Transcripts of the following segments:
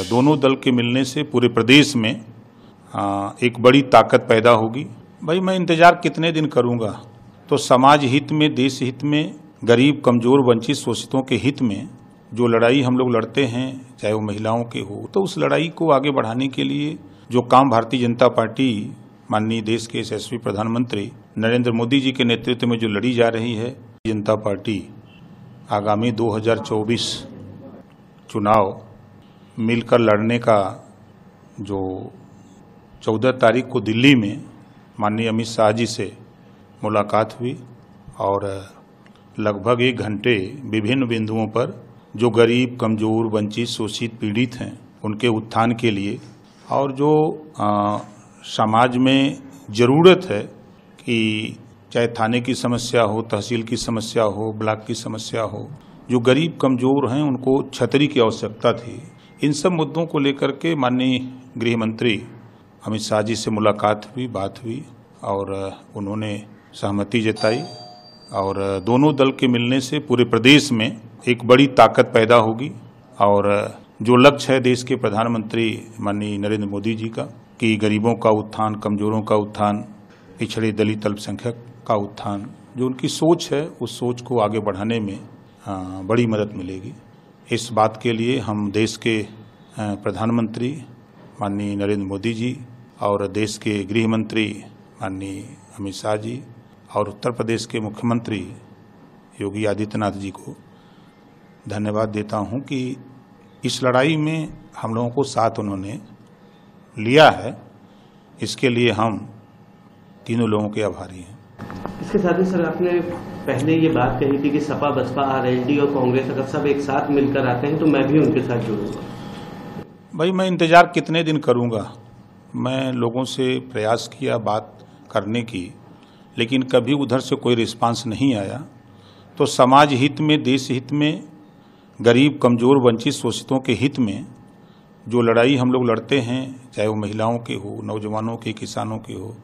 दोनों दल के मिलने से पूरे प्रदेश में एक बड़ी ताकत पैदा होगी। भाई, मैं इंतज़ार कितने दिन करूँगा? तो समाज हित में, देश हित में, गरीब, कमज़ोर, वंचित, शोषितों के हित में जो लड़ाई हम लोग लड़ते हैं, चाहे वो महिलाओं के हो तो उस लड़ाई को आगे बढ़ाने के लिए जो काम भारतीय जनता पार्टी, माननीय देश के यशस्वी प्रधानमंत्री नरेंद्र मोदी जी के नेतृत्व में जो लड़ी जा रही है, जनता पार्टी आगामी 2024 चुनाव मिलकर लड़ने का जो 14 तारीख को दिल्ली में माननीय अमित शाह जी से मुलाकात हुई और लगभग एक घंटे विभिन्न बिंदुओं पर जो गरीब कमज़ोर वंचित शोषित पीड़ित हैं उनके उत्थान के लिए और जो आ, समाज में ज़रूरत है कि चाहे थाने की समस्या हो तहसील की समस्या हो ब्लॉक की समस्या हो जो गरीब कमज़ोर हैं उनको छतरी की आवश्यकता थी। इन सब मुद्दों को लेकर के माननीय गृह मंत्री अमित शाह जी से मुलाकात हुई, बात हुई और उन्होंने सहमति जताई और दोनों दल के मिलने से पूरे प्रदेश में एक बड़ी ताकत पैदा होगी और जो लक्ष्य है देश के प्रधानमंत्री माननीय नरेंद्र मोदी जी का, कि गरीबों का उत्थान, कमजोरों का उत्थान, पिछड़े दलित अल्पसंख्यक का उत्थान, जो उनकी सोच है, उस सोच को आगे बढ़ाने में बड़ी मदद मिलेगी। इस बात के लिए हम देश के प्रधानमंत्री माननीय नरेंद्र मोदी जी और देश के गृह मंत्री माननीय अमित शाह जी और उत्तर प्रदेश के मुख्यमंत्री योगी आदित्यनाथ जी को धन्यवाद देता हूँ कि इस लड़ाई में हम लोगों को साथ उन्होंने लिया है। इसके लिए हम तीनों लोगों के आभारी हैं। इसके साथ ही सर, आपने पहले ये बात कही थी कि सपा, बसपा आरएलडी और कांग्रेस अगर सब एक साथ मिलकर आते हैं तो मैं भी उनके साथ जुड़ूँगा। भाई, मैं इंतज़ार कितने दिन करूँगा? मैं लोगों से प्रयास किया बात करने की, लेकिन कभी उधर से कोई रिस्पांस नहीं आया। तो समाज हित में, देश हित में, गरीब, कमज़ोर, वंचित, शोषितों के हित में जो लड़ाई हम लोग लड़ते हैं, चाहे वो महिलाओं के हो, नौजवानों के, किसानों के हो,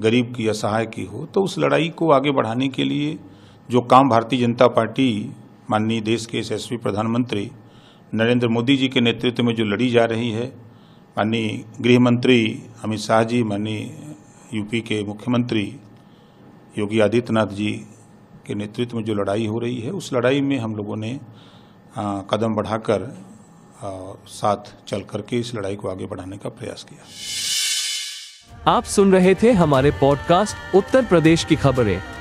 गरीब की असहाय की हो तो उस लड़ाई को आगे बढ़ाने के लिए जो काम भारतीय जनता पार्टी माननीय देश के यशस्वी प्रधानमंत्री नरेंद्र मोदी जी के नेतृत्व में जो लड़ी जा रही है माननीय गृह मंत्री अमित शाह जी माननीय यूपी के मुख्यमंत्री योगी आदित्यनाथ जी के नेतृत्व में जो लड़ाई हो रही है उस लड़ाई में हम लोगों ने आ, कदम बढ़ाकर साथ चल करके इस लड़ाई को आगे बढ़ाने का प्रयास किया। आप सुन रहे थे हमारे पॉडकास्ट उत्तर प्रदेश की खबरें।